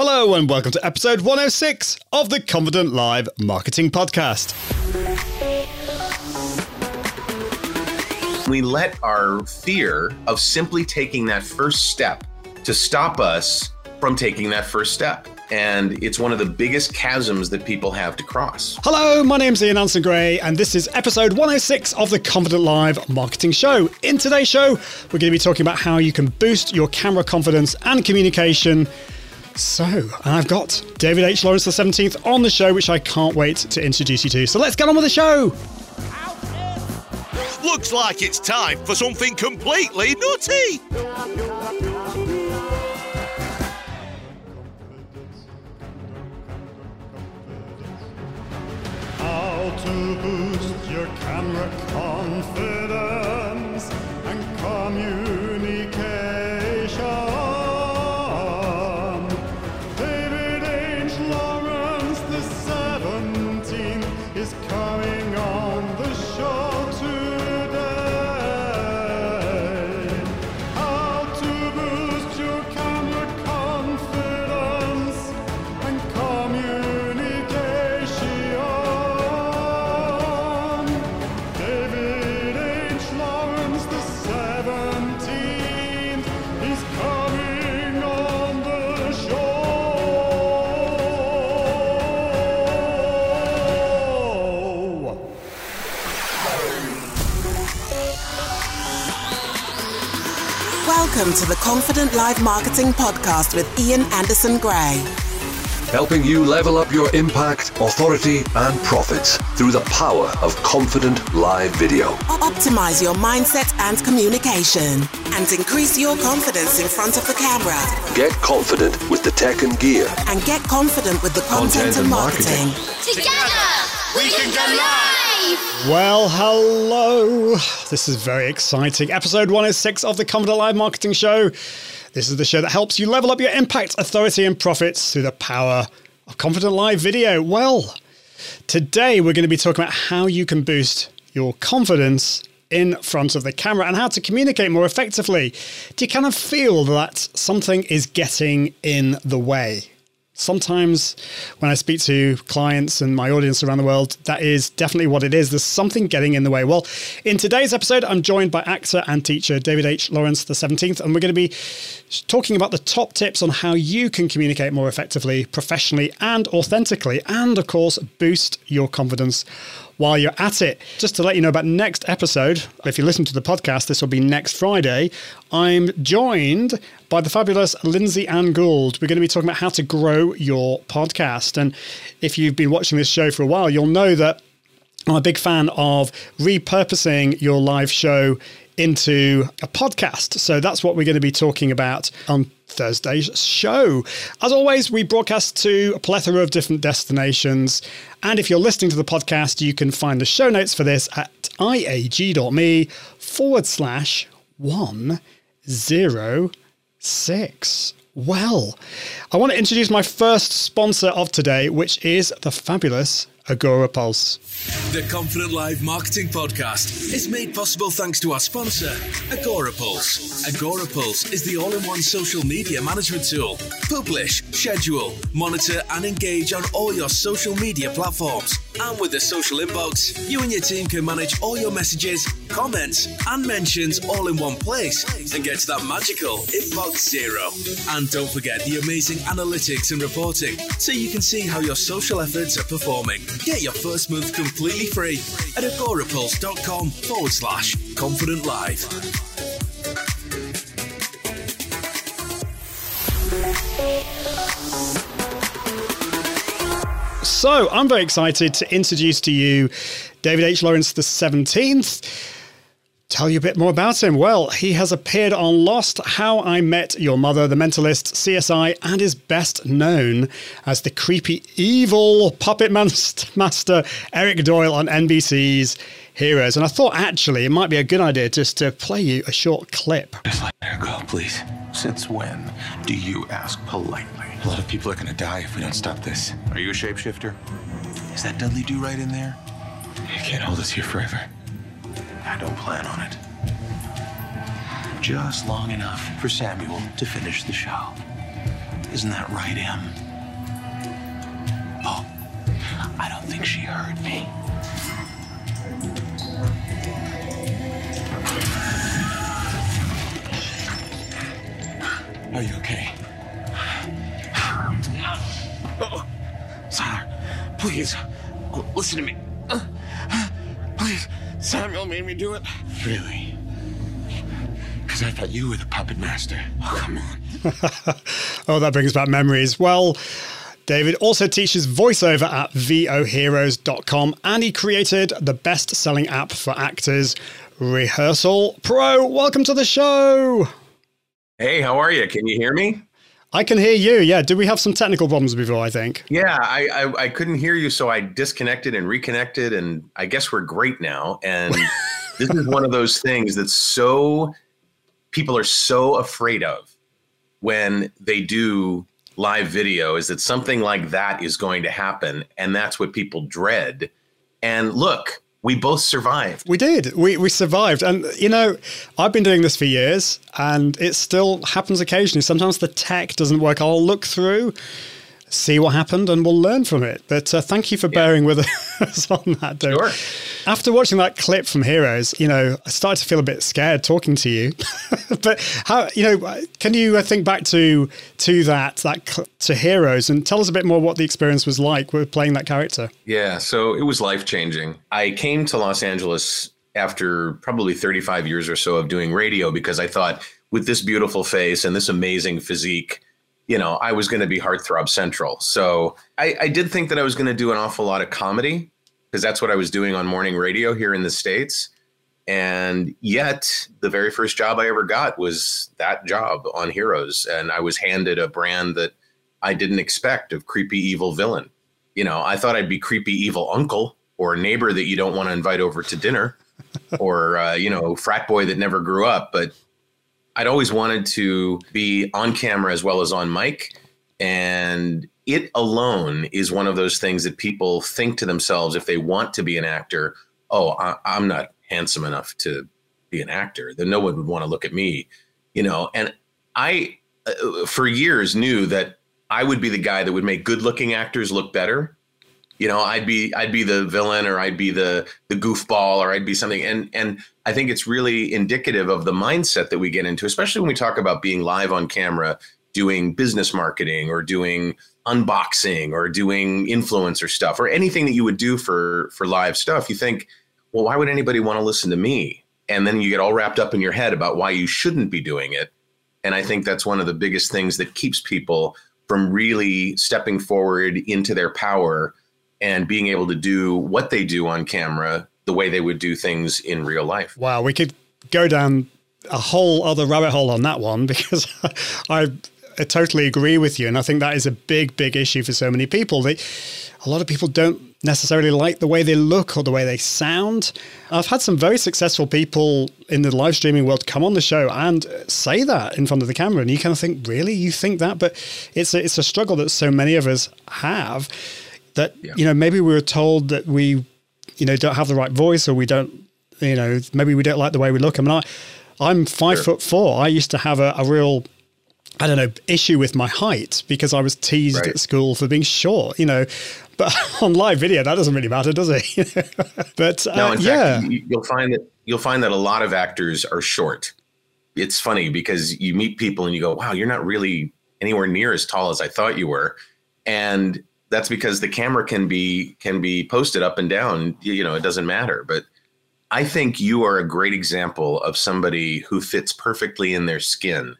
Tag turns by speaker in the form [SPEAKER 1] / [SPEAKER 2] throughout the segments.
[SPEAKER 1] Hello, and welcome to episode 106 of the Confident Live Marketing Podcast.
[SPEAKER 2] We let our fear of simply taking that first step to stop us from taking that first step. And it's one of the biggest chasms that people have to cross.
[SPEAKER 1] Hello, my name's Ian Anderson Gray, and this is episode 106 of the Confident Live Marketing Show. In today's show, we're going to be talking about how you can boost your camera confidence and communication so, and I've got David H. Lawrence the 17th on the show, which I can't wait to introduce you to. So let's get on with the show.
[SPEAKER 3] Looks like it's time for something completely nutty.
[SPEAKER 4] How to boost your camera confidence
[SPEAKER 5] Welcome to the Confident Live Marketing Podcast with Ian Anderson Gray.
[SPEAKER 6] helping you level up your impact, authority, and profits through the power of confident live video.
[SPEAKER 5] Optimize your mindset and communication and increase your confidence in front of the camera
[SPEAKER 6] Get confident with the tech and gear.
[SPEAKER 5] and get confident with the content,
[SPEAKER 6] Content
[SPEAKER 5] and
[SPEAKER 6] and
[SPEAKER 5] marketing.
[SPEAKER 6] marketing.
[SPEAKER 7] Together, we can go live!
[SPEAKER 1] Well, hello. This is very exciting. Episode 106 of the Confident Live Marketing Show. This is the show that helps you level up your impact, authority, and profits through the power of Confident Live video. Well, today we're going to be talking about how you can boost your confidence in front of the camera and how to communicate more effectively. Do you kind of feel that something is getting in the way? Sometimes when I speak to clients and my audience around the world, that is definitely what it is. There's something getting in the way. Well, in today's episode, I'm joined by actor and teacher David H. Lawrence the 17th, and we're going to be talking about the top tips on how you can communicate more effectively, professionally, and authentically, and of course, boost your confidence while you're at it. Just to let you know about next episode, if you listen to the podcast, this will be next Friday. I'm joined by the fabulous Lindsay Ann Gould. We're going to be talking about how to grow your podcast. And if you've been watching this show for a while, you'll know that I'm a big fan of repurposing your live show into a podcast. So that's what we're going to be talking about on Thursday's show. As always, we broadcast to a plethora of different destinations. And if you're listening to the podcast, you can find the show notes for this at iag.me forward slash one zero six. Well, I want to introduce my first sponsor of today, which is the fabulous Agorapulse.
[SPEAKER 8] The Confident Live Marketing Podcast is made possible thanks to our sponsor, Agorapulse. Agora Pulse is the all in one social media management tool. Publish, schedule, monitor, and engage on all your social media platforms. And with the social inbox, you and your team can manage all your messages, comments, and mentions all in one place and get to that magical inbox zero. And don't forget the amazing analytics and reporting so you can see how your social efforts are performing. Get your first month completely free at agorapulse.com forward slash confident live.
[SPEAKER 1] So I'm very excited to introduce to you David H. Lawrence the 17th. Tell you a bit more about him. Well, he has appeared on Lost, How I Met Your Mother, The Mentalist, CSI, and is best known as the creepy, evil puppet master Eric Doyle on NBC's Heroes. And I thought actually it might be a good idea just to play you a short clip.
[SPEAKER 9] Just let her go, please. Since when do you ask politely? A lot of people are gonna die if we don't stop this. Are you a shapeshifter? Is that Dudley Do right in there? You can't hold us here forever. I don't plan on it. Just long enough for Samuel to finish the show. Isn't that right, Em? Oh, I don't think she heard me. Are you okay? Oh, Tyler, please, listen to me. Please, Samuel made me do it. Really? Because I thought you were the puppet master. Oh, come on.
[SPEAKER 1] oh, that brings back memories. Well, David also teaches voiceover at voheroes.com and he created the best selling app for actors, Rehearsal Pro. Welcome to the show.
[SPEAKER 2] Hey, how are you? Can you hear me?
[SPEAKER 1] I can hear you. Yeah. Did we have some technical problems before? I think.
[SPEAKER 2] Yeah, I, I, I couldn't hear you, so I disconnected and reconnected, and I guess we're great now. And this is one of those things that's so people are so afraid of when they do live video is that something like that is going to happen, and that's what people dread. And look, we both survived.
[SPEAKER 1] We did. We we survived. And you know, I've been doing this for years and it still happens occasionally. Sometimes the tech doesn't work. I'll look through, see what happened, and we'll learn from it. But uh, thank you for bearing with us on that, Dave.
[SPEAKER 2] Sure.
[SPEAKER 1] After watching that clip from Heroes, you know, I started to feel a bit scared talking to you. but how, you know, can you uh, think back to to that that cl- to Heroes and tell us a bit more what the experience was like with playing that character?
[SPEAKER 2] Yeah, so it was life changing. I came to Los Angeles after probably 35 years or so of doing radio because I thought with this beautiful face and this amazing physique, you know, I was going to be heartthrob central. So I, I did think that I was going to do an awful lot of comedy because that's what I was doing on morning radio here in the States. And yet, the very first job I ever got was that job on Heroes. And I was handed a brand that I didn't expect of creepy evil villain. You know, I thought I'd be creepy evil uncle or neighbor that you don't want to invite over to dinner or, uh, you know, frat boy that never grew up. But I'd always wanted to be on camera as well as on mic. And it alone is one of those things that people think to themselves if they want to be an actor, oh, I, I'm not handsome enough to be an actor, then no one would want to look at me, you know. And I, uh, for years, knew that I would be the guy that would make good-looking actors look better. You know, I'd be I'd be the villain, or I'd be the the goofball, or I'd be something. And and I think it's really indicative of the mindset that we get into, especially when we talk about being live on camera, doing business marketing, or doing unboxing, or doing influencer stuff, or anything that you would do for for live stuff. You think, well, why would anybody want to listen to me? And then you get all wrapped up in your head about why you shouldn't be doing it. And I think that's one of the biggest things that keeps people from really stepping forward into their power and being able to do what they do on camera the way they would do things in real life.
[SPEAKER 1] Wow, we could go down a whole other rabbit hole on that one because I, I totally agree with you. And I think that is a big, big issue for so many people. They, a lot of people don't necessarily like the way they look or the way they sound. I've had some very successful people in the live streaming world come on the show and say that in front of the camera, and you kind of think, really, you think that? But it's a, it's a struggle that so many of us have. That
[SPEAKER 2] Yeah.
[SPEAKER 1] you know, maybe we were told that we, you know, don't have the right voice, or we don't, you know, maybe we don't like the way we look. I mean, I, I'm five
[SPEAKER 2] Sure.
[SPEAKER 1] foot four. I used to have a, a real I don't know, issue with my height because I was teased
[SPEAKER 2] Right.
[SPEAKER 1] at school for being short, you know. But on live video, that doesn't really matter, does it? but uh,
[SPEAKER 2] No, in
[SPEAKER 1] yeah,
[SPEAKER 2] you- you'll find that you'll find that a lot of actors are short. It's funny because you meet people and you go, "Wow, you're not really anywhere near as tall as I thought you were," and that's because the camera can be can be posted up and down. You, know, it doesn't matter. But I think you are a great example of somebody who fits perfectly in their skin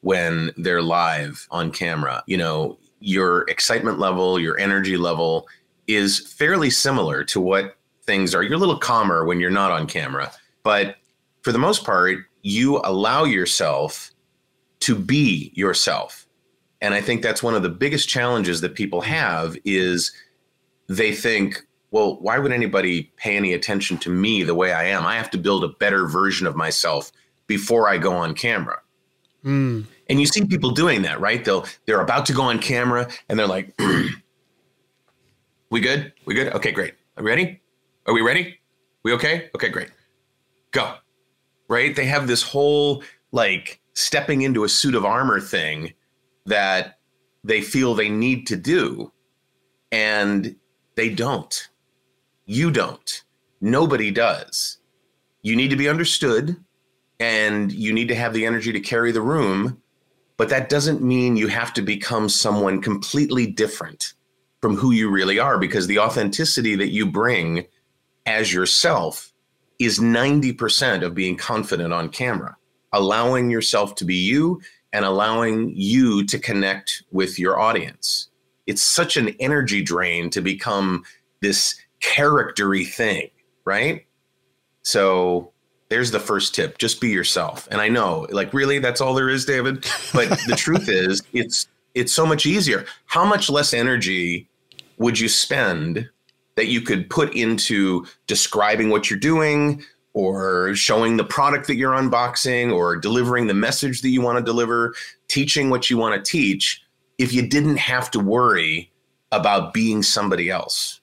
[SPEAKER 2] when they're live on camera. You know, your excitement level, your energy level is fairly similar to what things are. You're a little calmer when you're not on camera, but for the most part, you allow yourself to be yourself. And I think that's one of the biggest challenges that people have is they think, well, why would anybody pay any attention to me the way I am? I have to build a better version of myself before I go on camera.
[SPEAKER 1] Mm.
[SPEAKER 2] And you see people doing that, right? They'll they're about to go on camera and they're like, "We good? We good? Okay, great. Are we ready? Are we ready? We okay? Okay, great. Go." Right? They have this whole like stepping into a suit of armor thing that they feel they need to do, and they don't. You don't. Nobody does. You need to be understood and you need to have the energy to carry the room, but that doesn't mean you have to become someone completely different from who you really are because the authenticity that you bring as yourself is 90% of being confident on camera, allowing yourself to be you and allowing you to connect with your audience. It's such an energy drain to become this charactery thing, right? So there's the first tip just be yourself and i know like really that's all there is david but the truth is it's it's so much easier how much less energy would you spend that you could put into describing what you're doing or showing the product that you're unboxing or delivering the message that you want to deliver teaching what you want to teach if you didn't have to worry about being somebody else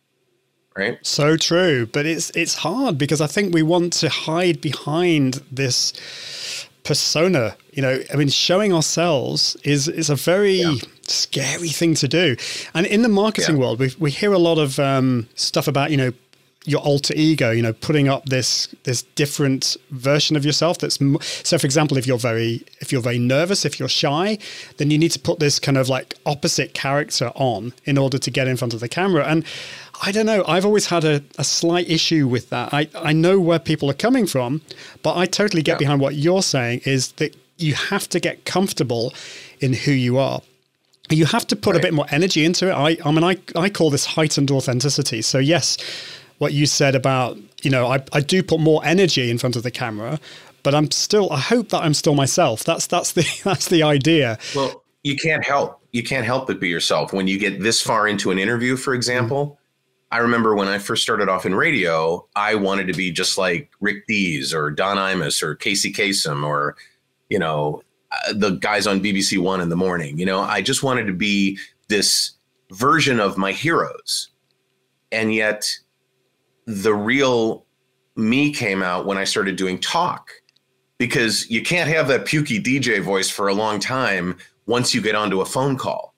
[SPEAKER 2] right
[SPEAKER 1] so true but it's it's hard because i think we want to hide behind this persona you know i mean showing ourselves is is a very yeah. scary thing to do and in the marketing yeah. world we, we hear a lot of um, stuff about you know your alter ego you know putting up this this different version of yourself that's so for example if you're very if you're very nervous if you're shy then you need to put this kind of like opposite character on in order to get in front of the camera and I don't know. I've always had a, a slight issue with that. I, I know where people are coming from, but I totally get yeah. behind what you're saying is that you have to get comfortable in who you are. You have to put right. a bit more energy into it. I, I mean, I, I call this heightened authenticity. So, yes, what you said about, you know, I, I do put more energy in front of the camera, but I'm still, I hope that I'm still myself. That's, that's the, that's the idea.
[SPEAKER 2] Well, you can't help, you can't help but be yourself. When you get this far into an interview, for example, mm-hmm I remember when I first started off in radio, I wanted to be just like Rick Dees or Don Imus or Casey Kasem or, you know, uh, the guys on BBC One in the morning. You know, I just wanted to be this version of my heroes. And yet the real me came out when I started doing talk because you can't have that pukey DJ voice for a long time once you get onto a phone call.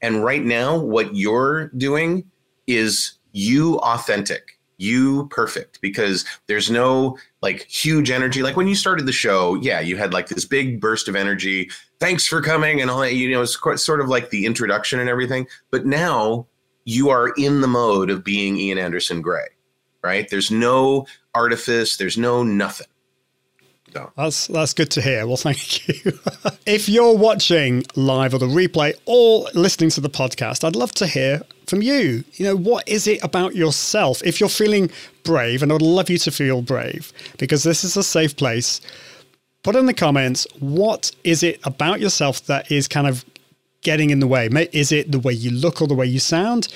[SPEAKER 2] And right now, what you're doing is you authentic, you perfect, because there's no like huge energy. Like when you started the show, yeah, you had like this big burst of energy. Thanks for coming and all that. You know, it's quite, sort of like the introduction and everything. But now you are in the mode of being Ian Anderson Gray, right? There's no artifice, there's no nothing.
[SPEAKER 1] No. That's that's good to hear. Well, thank you. if you're watching live or the replay or listening to the podcast, I'd love to hear from you. You know, what is it about yourself? If you're feeling brave, and I'd love you to feel brave because this is a safe place. Put in the comments what is it about yourself that is kind of getting in the way? Is it the way you look or the way you sound?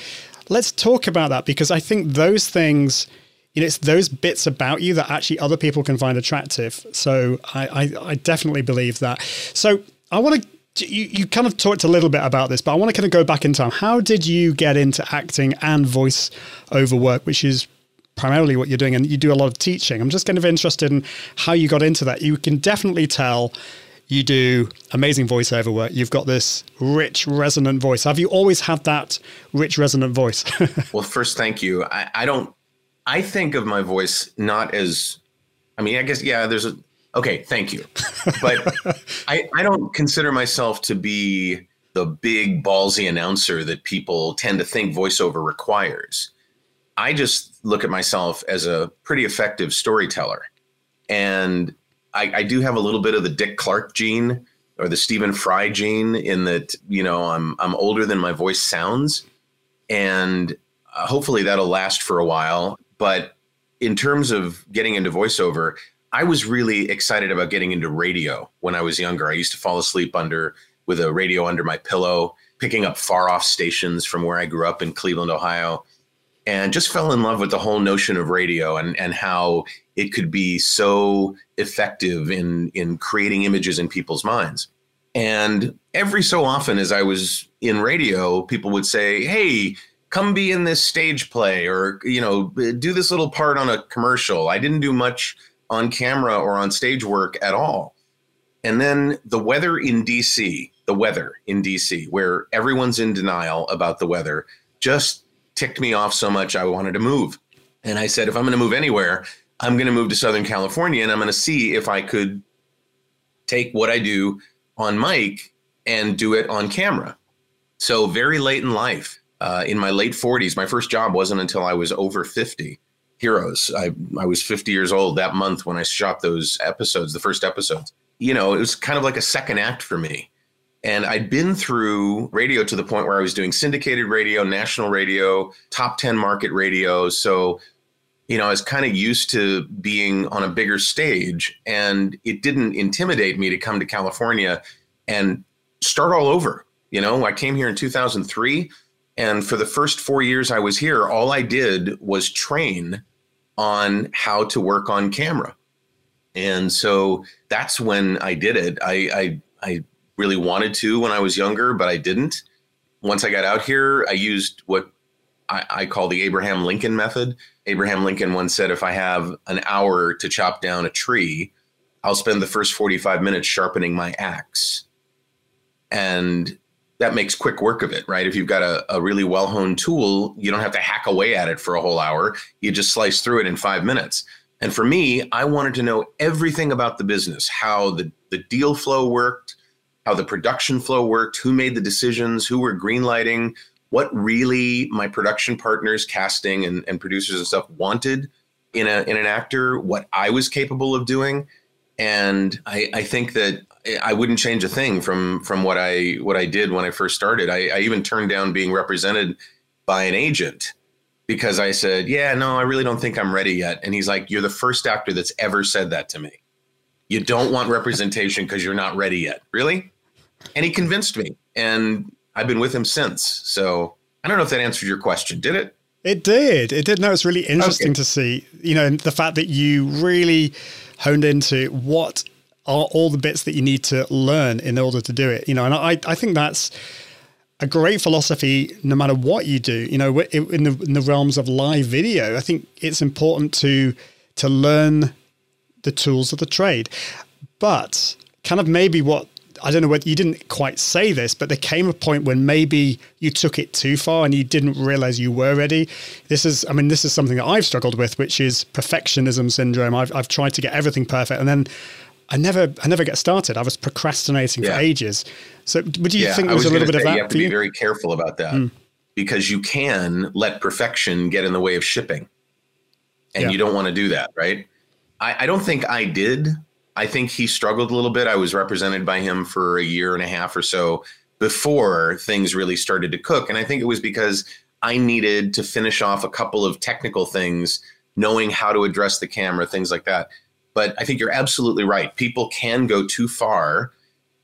[SPEAKER 1] Let's talk about that because I think those things you know, it's those bits about you that actually other people can find attractive. So I, I, I definitely believe that. So I want to you, you kind of talked a little bit about this, but I want to kind of go back in time. How did you get into acting and voice over work, which is primarily what you're doing, and you do a lot of teaching? I'm just kind of interested in how you got into that. You can definitely tell you do amazing voiceover work. You've got this rich, resonant voice. Have you always had that rich, resonant voice?
[SPEAKER 2] well, first, thank you. I, I don't I think of my voice not as, I mean, I guess, yeah, there's a, okay, thank you. But I, I don't consider myself to be the big ballsy announcer that people tend to think voiceover requires. I just look at myself as a pretty effective storyteller. And I, I do have a little bit of the Dick Clark gene or the Stephen Fry gene in that, you know, I'm, I'm older than my voice sounds. And uh, hopefully that'll last for a while. But in terms of getting into voiceover, I was really excited about getting into radio when I was younger. I used to fall asleep under with a radio under my pillow, picking up far off stations from where I grew up in Cleveland, Ohio, and just fell in love with the whole notion of radio and, and how it could be so effective in, in creating images in people's minds. And every so often, as I was in radio, people would say, Hey, come be in this stage play or you know do this little part on a commercial i didn't do much on camera or on stage work at all and then the weather in dc the weather in DC, where everyone's in denial about the weather, just ticked me off so much I wanted to move. And I said, if I'm going to move anywhere, I'm going to move to Southern California and I'm going to see if I could take what I do on mic and do it on camera. So, very late in life, uh, in my late 40s, my first job wasn't until I was over 50. Heroes. I, I was 50 years old that month when I shot those episodes, the first episodes. You know, it was kind of like a second act for me. And I'd been through radio to the point where I was doing syndicated radio, national radio, top 10 market radio. So, you know, I was kind of used to being on a bigger stage, and it didn't intimidate me to come to California and start all over. You know, I came here in 2003. And for the first four years I was here, all I did was train on how to work on camera. And so that's when I did it. I, I, I really wanted to when I was younger, but I didn't. Once I got out here, I used what I, I call the Abraham Lincoln method. Abraham Lincoln once said, if I have an hour to chop down a tree, I'll spend the first 45 minutes sharpening my axe. And that makes quick work of it, right? If you've got a, a really well honed tool, you don't have to hack away at it for a whole hour. You just slice through it in five minutes. And for me, I wanted to know everything about the business, how the, the deal flow worked, how the production flow worked, who made the decisions, who were greenlighting, what really my production partners, casting and, and producers and stuff wanted in a in an actor, what I was capable of doing. And I, I think that I wouldn't change a thing from from what I what I did when I first started. I, I even turned down being represented by an agent because I said, "Yeah, no, I really don't think I'm ready yet." And he's like, "You're the first actor that's ever said that to me. You don't want representation because you're not ready yet." Really? And he convinced me, and I've been with him since. So I don't know if that answered your question. Did it?
[SPEAKER 1] It did. It did. No, it's really interesting
[SPEAKER 2] Okay.
[SPEAKER 1] to see, you know, the fact that you really honed into what are all the bits that you need to learn in order to do it, you know, and I, I think that's a great philosophy no matter what you do, you know, in the, in the realms of live video. I think it's important to, to learn the tools of the trade, but kind of maybe what I don't know what you didn't quite say this, but there came a point when maybe you took it too far and you didn't realize you were ready. This is, I mean, this is something that I've struggled with, which is perfectionism syndrome. I've, I've tried to get everything perfect and then I never, I never get started. I was procrastinating
[SPEAKER 2] Yeah.
[SPEAKER 1] for ages. So would you
[SPEAKER 2] Yeah,
[SPEAKER 1] think there was, a little bit of that
[SPEAKER 2] You have to be
[SPEAKER 1] you?
[SPEAKER 2] very careful about that
[SPEAKER 1] Mm.
[SPEAKER 2] because you can let perfection get in the way of shipping, and
[SPEAKER 1] Yeah.
[SPEAKER 2] you don't want to do that, right? I, I don't think I did. I think he struggled a little bit. I was represented by him for a year and a half or so before things really started to cook, and I think it was because I needed to finish off a couple of technical things, knowing how to address the camera, things like that. But I think you're absolutely right. People can go too far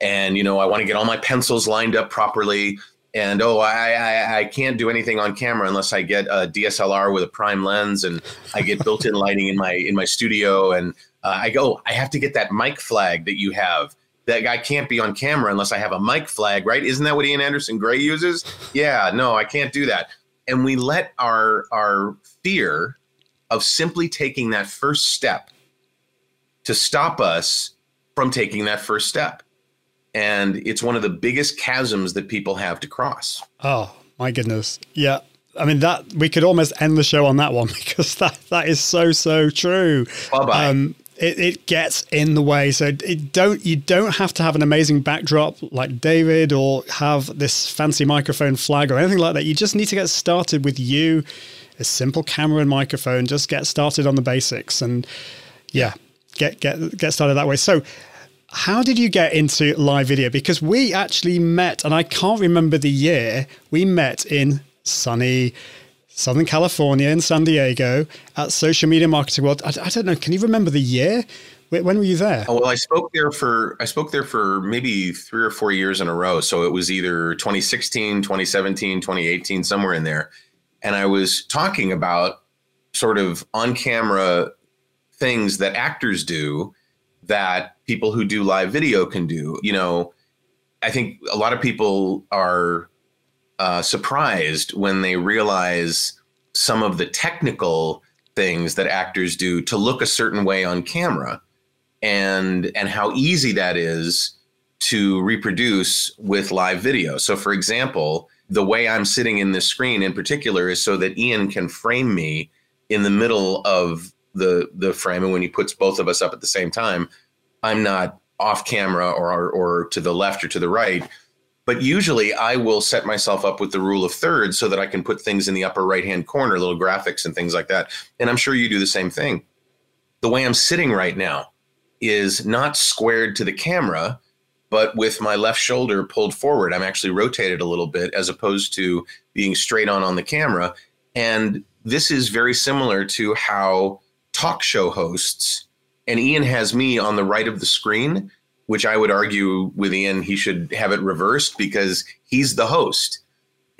[SPEAKER 2] and you know i want to get all my pencils lined up properly and oh I, I i can't do anything on camera unless i get a dslr with a prime lens and i get built-in lighting in my in my studio and uh, i go i have to get that mic flag that you have that guy can't be on camera unless i have a mic flag right isn't that what ian anderson gray uses yeah no i can't do that and we let our our fear of simply taking that first step to stop us from taking that first step and it's one of the biggest chasms that people have to cross.
[SPEAKER 1] Oh my goodness. Yeah. I mean that we could almost end the show on that one because that that is so so true.
[SPEAKER 2] Bye-bye.
[SPEAKER 1] Um, it, it gets in the way. So it don't you don't have to have an amazing backdrop like David or have this fancy microphone flag or anything like that. You just need to get started with you, a simple camera and microphone. Just get started on the basics and yeah, get get get started that way. So how did you get into live video? Because we actually met, and I can't remember the year, we met in sunny Southern California in San Diego at Social Media Marketing World. I, I don't know. Can you remember the year? When were you there?
[SPEAKER 2] Oh, well, I spoke there for I spoke there for maybe three or four years in a row. So it was either 2016, 2017, 2018, somewhere in there. And I was talking about sort of on camera things that actors do that people who do live video can do. You know, I think a lot of people are uh, surprised when they realize some of the technical things that actors do to look a certain way on camera and and how easy that is to reproduce with live video. So, for example, the way I'm sitting in this screen in particular is so that Ian can frame me in the middle of the the frame, and when he puts both of us up at the same time, I'm not off camera or or, or to the left or to the right. But usually, I will set myself up with the rule of thirds so that I can put things in the upper right hand corner, little graphics and things like that. And I'm sure you do the same thing. The way I'm sitting right now is not squared to the camera, but with my left shoulder pulled forward. I'm actually rotated a little bit as opposed to being straight on on the camera. And this is very similar to how talk show hosts, and Ian has me on the right of the screen, which I would argue with Ian, he should have it reversed because he's the host.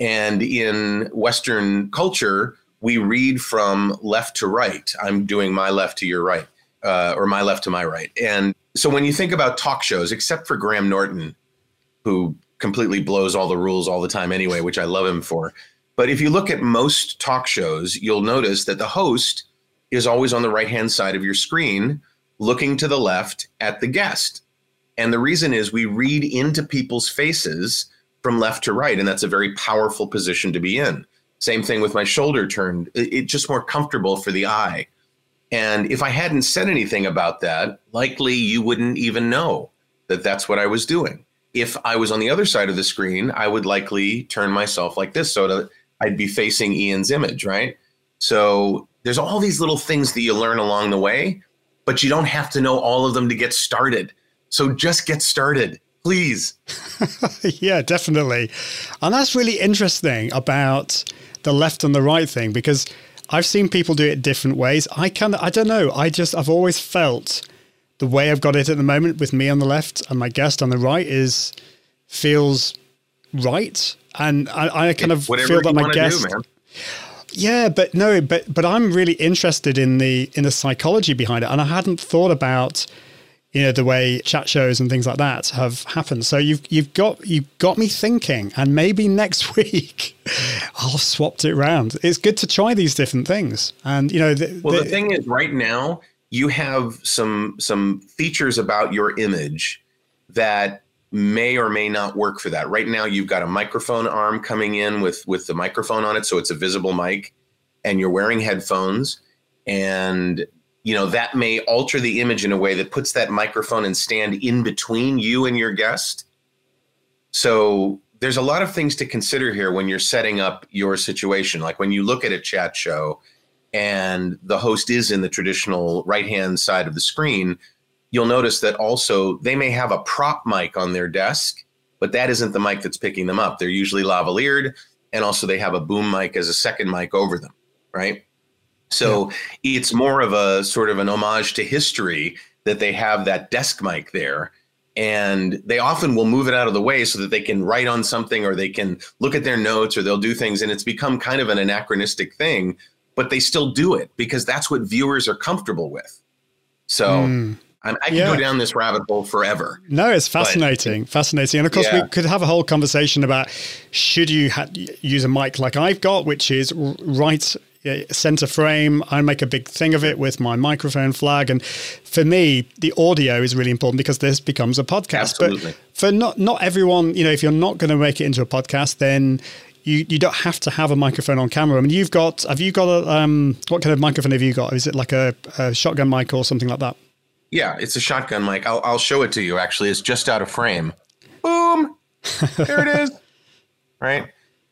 [SPEAKER 2] And in Western culture, we read from left to right. I'm doing my left to your right, uh, or my left to my right. And so when you think about talk shows, except for Graham Norton, who completely blows all the rules all the time anyway, which I love him for. But if you look at most talk shows, you'll notice that the host is always on the right hand side of your screen, looking to the left at the guest. And the reason is we read into people's faces from left to right, and that's a very powerful position to be in. Same thing with my shoulder turned, it's just more comfortable for the eye. And if I hadn't said anything about that, likely you wouldn't even know that that's what I was doing. If I was on the other side of the screen, I would likely turn myself like this so that I'd be facing Ian's image, right? So there's all these little things that you learn along the way, but you don't have to know all of them to get started. So just get started, please.
[SPEAKER 1] yeah, definitely. And that's really interesting about the left and the right thing because I've seen people do it different ways. I kind of, I don't know. I just, I've always felt the way I've got it at the moment with me on the left and my guest on the right is feels right. And I, I kind of
[SPEAKER 2] Whatever
[SPEAKER 1] feel that my guest.
[SPEAKER 2] do.
[SPEAKER 1] Yeah, but no, but but I'm really interested in the in the psychology behind it, and I hadn't thought about you know the way chat shows and things like that have happened. So you've you've got you've got me thinking, and maybe next week I'll swap it around. It's good to try these different things, and you know the,
[SPEAKER 2] Well, the thing is, right now you have some some features about your image that may or may not work for that. Right now, you've got a microphone arm coming in with with the microphone on it, so it's a visible mic, and you're wearing headphones, and you know that may alter the image in a way that puts that microphone and stand in between you and your guest. So there's a lot of things to consider here when you're setting up your situation. Like when you look at a chat show and the host is in the traditional right hand side of the screen, you'll notice that also they may have a prop mic on their desk, but that isn't the mic that's picking them up. They're usually lavaliered and also they have a boom mic as a second mic over them, right? So it's more of a sort of an homage to history that they have that desk mic there. And they often will move it out of the way so that they can write on something or they can look at their notes or they'll do things. And it's become kind of an anachronistic thing, but they still do it because that's what viewers are comfortable with. So
[SPEAKER 1] Mm.
[SPEAKER 2] I, I can
[SPEAKER 1] Yeah.
[SPEAKER 2] go down this rabbit hole forever.
[SPEAKER 1] No, it's fascinating, fascinating, and of course
[SPEAKER 2] Yeah.
[SPEAKER 1] we could have a whole conversation about should you ha- use a mic like I've got, which is right center frame. I make a big thing of it with my microphone flag, and for me, the audio is really important because this becomes a podcast.
[SPEAKER 2] Absolutely.
[SPEAKER 1] But for not not everyone, you know, if you're not going to make it into a podcast, then you, you don't have to have a microphone on camera. I mean, you've got have you got a um, what kind of microphone have you got? Is it like a, a shotgun mic or something like that?
[SPEAKER 2] Yeah, it's a shotgun mic. I'll, I'll show it to you. Actually, it's just out of frame. Boom. There it is. Right.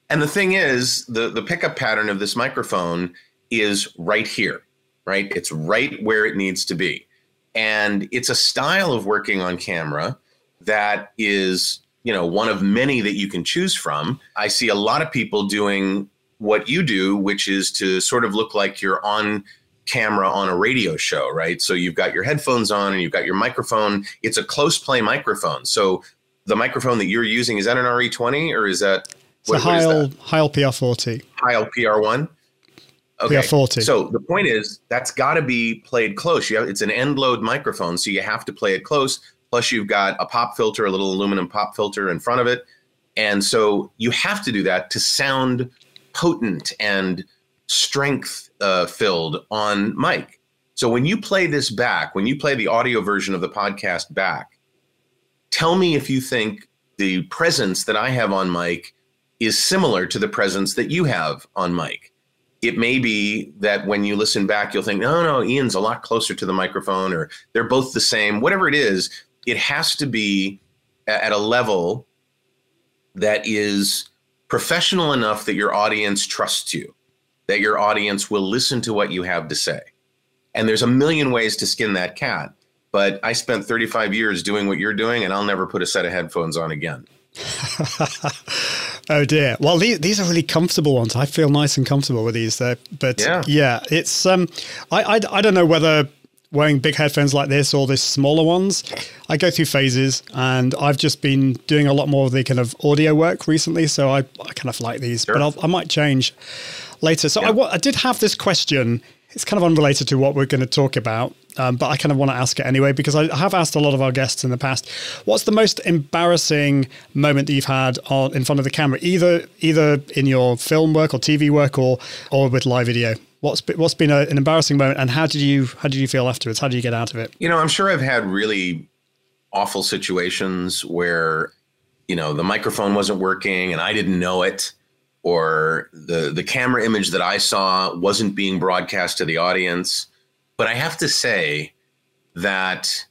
[SPEAKER 2] And the thing is, the the pickup pattern of this microphone is right here. Right. It's right where it needs to be, and it's a style of working on camera that is you know one of many that you can choose from. I see a lot of people doing what you do, which is to sort of look like you're on camera on a radio show, right? So you've got your headphones on and you've got your microphone. It's a close play microphone. So the microphone that you're using is that an RE20 or is that
[SPEAKER 1] It's a Heil Heil PR40.
[SPEAKER 2] Heil PR1?
[SPEAKER 1] PR40.
[SPEAKER 2] So the point is that's got to be played close. You have, it's an end load microphone, so you have to play it close. Plus, you've got a pop filter, a little aluminum pop filter in front of it, and so you have to do that to sound potent and strength uh, filled on mic. So when you play this back, when you play the audio version of the podcast back, tell me if you think the presence that I have on mic is similar to the presence that you have on mic. It may be that when you listen back, you'll think, no, no, Ian's a lot closer to the microphone, or they're both the same. Whatever it is, it has to be at a level that is professional enough that your audience trusts you, that your audience will listen to what you have to say. And there's a million ways to skin that cat. But I spent 35 years doing what you're doing, and I'll never put a set of headphones on again.
[SPEAKER 1] oh dear. Well, these, these are really comfortable ones. I feel nice and comfortable with these. Though. But yeah, yeah it's um, I, I I don't know whether wearing big headphones like this or the smaller ones. I go through phases, and I've just been doing a lot more of the kind of audio work recently. So I, I kind of like these, sure. but I'll, i might change later. So yeah. I, I did have this question. It's kind of unrelated to what we're going to talk about, um, but I kind of want to ask it anyway because I have asked a lot of our guests in the past. What's the most embarrassing moment that you've had on, in front of the camera, either either in your film work or TV work or or with live video? What's been, what's been a, an embarrassing moment, and how did you how did you feel afterwards? How did you get out of it?
[SPEAKER 2] You know, I'm sure I've had really awful situations where you know the microphone wasn't working and I didn't know it, or the the camera image that I saw wasn't being broadcast to the audience. But I have to say that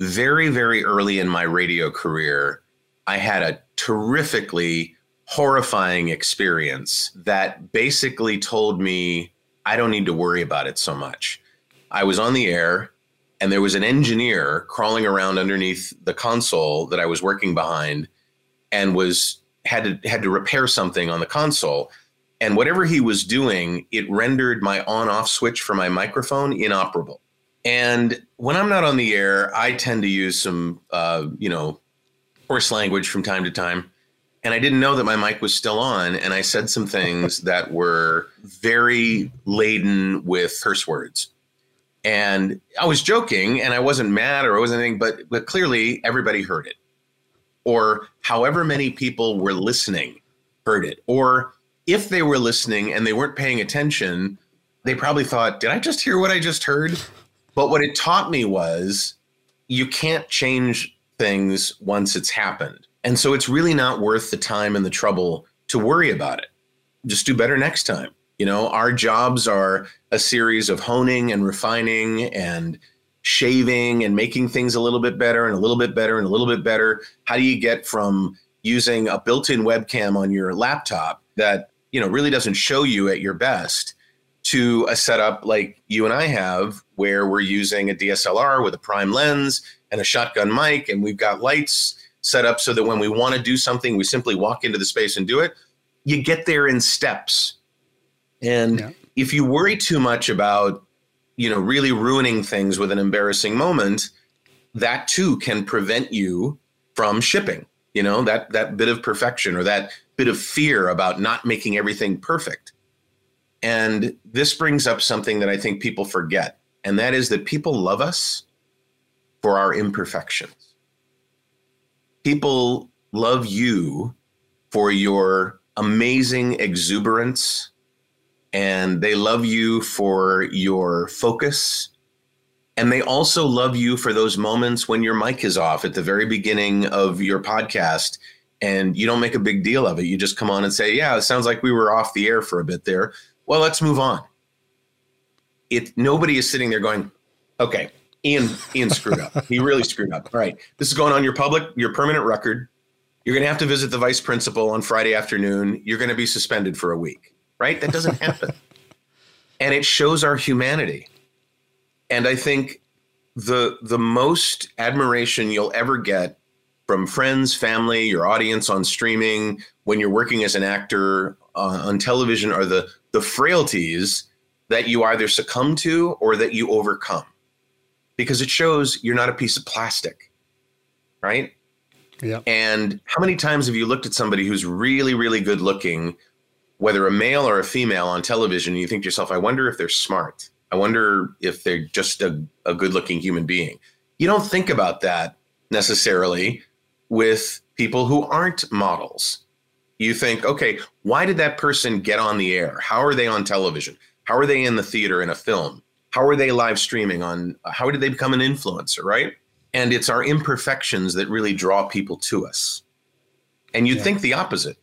[SPEAKER 2] very very early in my radio career, I had a terrifically horrifying experience that basically told me I don't need to worry about it so much. I was on the air and there was an engineer crawling around underneath the console that I was working behind and was had to had to repair something on the console and whatever he was doing it rendered my on off switch for my microphone inoperable. And when i'm not on the air i tend to use some uh, you know horse language from time to time. And I didn't know that my mic was still on, and I said some things that were very laden with curse words. And I was joking, and I wasn't mad or I wasn't anything, but but clearly everybody heard it, or however many people were listening heard it, or if they were listening and they weren't paying attention, they probably thought, "Did I just hear what I just heard?" But what it taught me was, you can't change things once it's happened and so it's really not worth the time and the trouble to worry about it. Just do better next time. You know, our jobs are a series of honing and refining and shaving and making things a little bit better and a little bit better and a little bit better. How do you get from using a built-in webcam on your laptop that, you know, really doesn't show you at your best to a setup like you and I have where we're using a DSLR with a prime lens and a shotgun mic and we've got lights set up so that when we want to do something, we simply walk into the space and do it. You get there in steps. And yeah. if you worry too much about, you know, really ruining things with an embarrassing moment, that too can prevent you from shipping. You know, that that bit of perfection or that bit of fear about not making everything perfect. And this brings up something that I think people forget, and that is that people love us for our imperfections people love you for your amazing exuberance and they love you for your focus. And they also love you for those moments when your mic is off at the very beginning of your podcast and you don't make a big deal of it. You just come on and say, Yeah, it sounds like we were off the air for a bit there. Well, let's move on. It nobody is sitting there going, Okay, Ian Ian screwed up. He really screwed up. All right. This is going on your public, your permanent record. You're going to have to visit the vice principal on Friday afternoon. You're going to be suspended for a week. Right? That doesn't happen. and it shows our humanity. And I think the the most admiration you'll ever get from friends, family, your audience on streaming, when you're working as an actor uh, on television, are the the frailties that you either succumb to or that you overcome because it shows you're not a piece of plastic, right?
[SPEAKER 1] Yeah.
[SPEAKER 2] And how many times have you looked at somebody who's really, really good looking, whether a male or a female on television, and you think to yourself, I wonder if they're smart. I wonder if they're just a, a good looking human being. You don't think about that necessarily with people who aren't models. You think, okay, why did that person get on the air? How are they on television? How are they in the theater in a film? how are they live streaming on how did they become an influencer right And it's our imperfections that really draw people to us. And you'd think the opposite,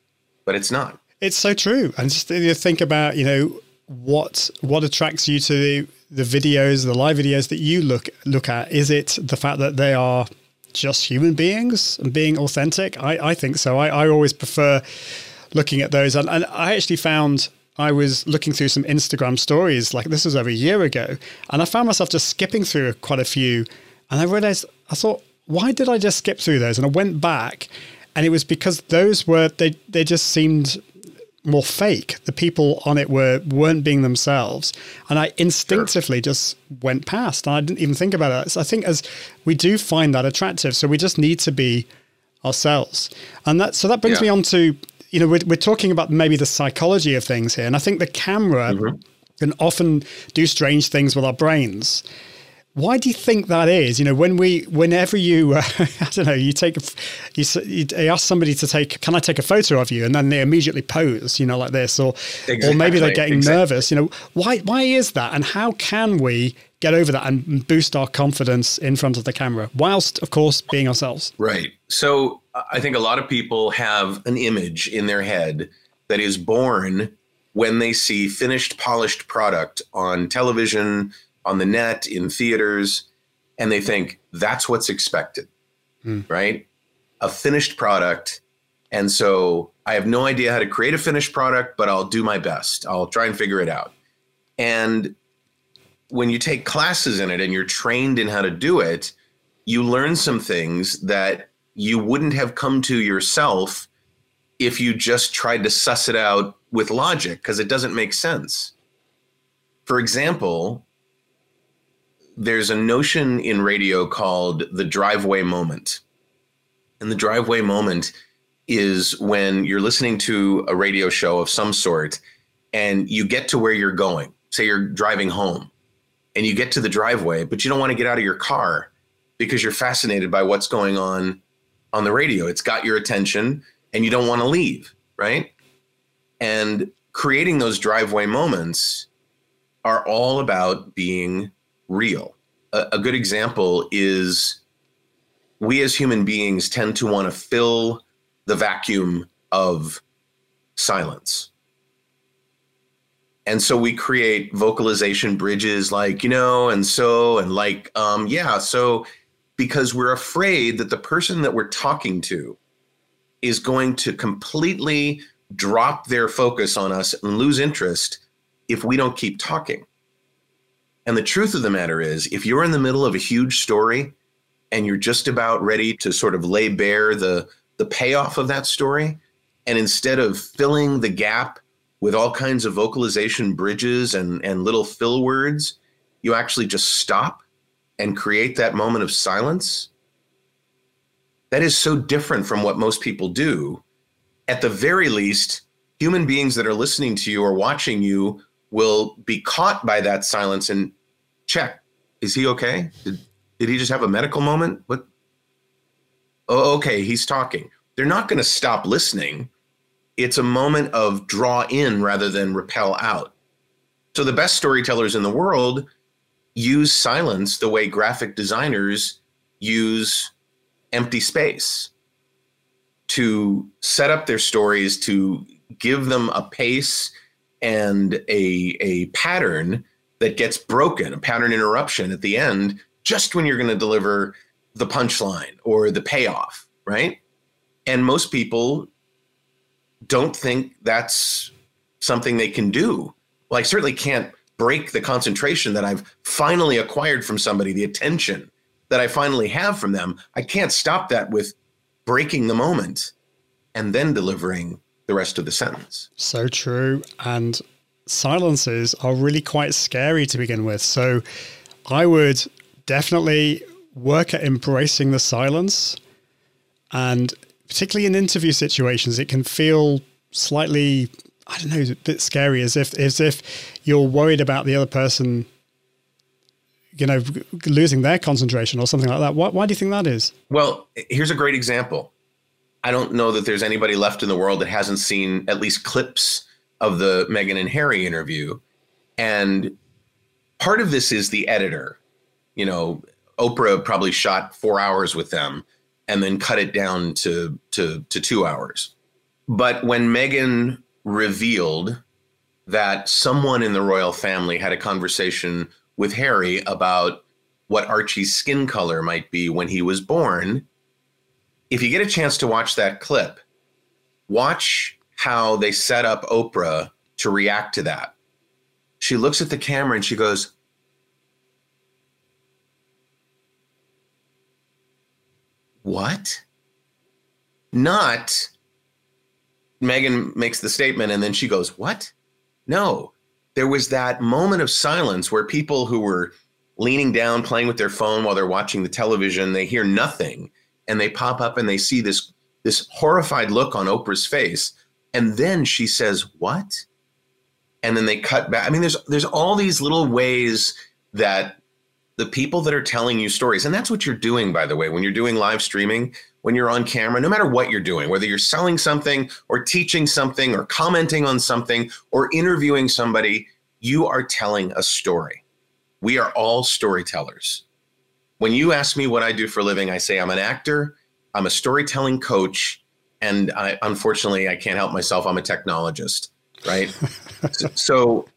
[SPEAKER 2] but it's not.
[SPEAKER 1] It's so true. And just you think about, you know, what what attracts you to the, the videos, the live videos that you look look at? Is it the fact that they are just human beings and being authentic? I, I think so. I, I always prefer looking at those. And, and I actually found I was looking through some Instagram stories, like this was over a year ago, and I found myself just skipping through quite a few. And I realized, I thought, why did I just skip through those? And I went back, and it was because those were, they, they just seemed more fake. The people on it were weren't being themselves, and I instinctively sure. just went past. And I didn't even think about it. So I think as we do find that attractive, so we just need to be ourselves, and that so that brings yeah. me on to you know, we're, we're talking about maybe the psychology of things here. And I think the camera mm-hmm. can often do strange things with our brains. Why do you think that is? You know, when we, whenever you, uh, I don't know, you take, a, you, you ask somebody to take, can I take a photo of you? And then they immediately pose, you know, like this, or, exactly. or maybe they're getting exactly. nervous. You know, why, why is that? And how can we get over that and boost our confidence in front of the camera, whilst, of course, being ourselves?
[SPEAKER 2] Right. So I think a lot of people have an image in their head that is born when they see finished, polished product on television, on the net, in theaters, and they think that's what's expected, mm. right? A finished product. And so I have no idea how to create a finished product, but I'll do my best. I'll try and figure it out. And when you take classes in it and you're trained in how to do it, you learn some things that you wouldn't have come to yourself if you just tried to suss it out with logic because it doesn't make sense. For example, there's a notion in radio called the driveway moment. And the driveway moment is when you're listening to a radio show of some sort and you get to where you're going. Say you're driving home and you get to the driveway, but you don't want to get out of your car because you're fascinated by what's going on on the radio. It's got your attention and you don't want to leave, right? And creating those driveway moments are all about being real. A, a good example is we as human beings tend to want to fill the vacuum of silence. And so we create vocalization bridges like, you know, and so, and like, um, yeah, so because we're afraid that the person that we're talking to is going to completely drop their focus on us and lose interest if we don't keep talking. And the truth of the matter is, if you're in the middle of a huge story and you're just about ready to sort of lay bare the, the payoff of that story, and instead of filling the gap with all kinds of vocalization bridges and, and little fill words, you actually just stop and create that moment of silence, that is so different from what most people do. At the very least, human beings that are listening to you or watching you will be caught by that silence and check is he okay? Did, did he just have a medical moment? What? Oh, okay, he's talking. They're not going to stop listening. It's a moment of draw in rather than repel out. So the best storytellers in the world use silence the way graphic designers use empty space to set up their stories to give them a pace and a, a pattern that gets broken, a pattern interruption at the end, just when you're going to deliver the punchline or the payoff, right? And most people don't think that's something they can do. Well, I certainly can't break the concentration that I've finally acquired from somebody, the attention that I finally have from them. I can't stop that with breaking the moment and then delivering the rest of the sentence.
[SPEAKER 1] So true. And silences are really quite scary to begin with. So I would definitely work at embracing the silence. And particularly in interview situations, it can feel slightly I don't know, a bit scary as if as if you're worried about the other person you know losing their concentration or something like that. Why, why do you think that is?
[SPEAKER 2] Well, here's a great example. I don't know that there's anybody left in the world that hasn't seen at least clips of the Meghan and Harry interview. And part of this is the editor. You know, Oprah probably shot four hours with them and then cut it down to to to two hours. But when Meghan revealed that someone in the royal family had a conversation with Harry about what Archie's skin color might be when he was born, if you get a chance to watch that clip, watch how they set up Oprah to react to that. She looks at the camera and she goes, What? Not Meghan makes the statement and then she goes, What? No. There was that moment of silence where people who were leaning down, playing with their phone while they're watching the television, they hear nothing and they pop up and they see this this horrified look on Oprah's face. And then she says, What? And then they cut back. I mean, there's there's all these little ways that the people that are telling you stories, and that's what you're doing, by the way, when you're doing live streaming, when you're on camera, no matter what you're doing, whether you're selling something or teaching something or commenting on something or interviewing somebody, you are telling a story. We are all storytellers. When you ask me what I do for a living, I say I'm an actor, I'm a storytelling coach, and I, unfortunately, I can't help myself. I'm a technologist, right? so,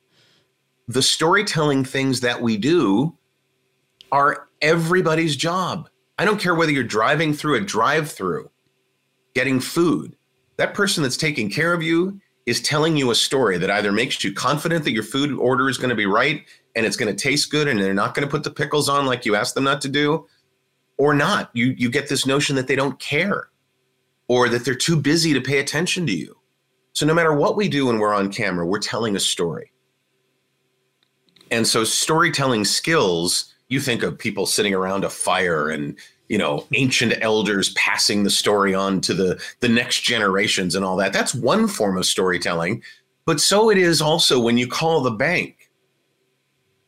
[SPEAKER 2] the storytelling things that we do are everybody's job. I don't care whether you're driving through a drive through, getting food. That person that's taking care of you is telling you a story that either makes you confident that your food order is going to be right and it's going to taste good and they're not going to put the pickles on like you asked them not to do or not. You you get this notion that they don't care or that they're too busy to pay attention to you. So no matter what we do when we're on camera, we're telling a story. And so storytelling skills you think of people sitting around a fire and you know ancient elders passing the story on to the the next generations and all that. That's one form of storytelling but so it is also when you call the bank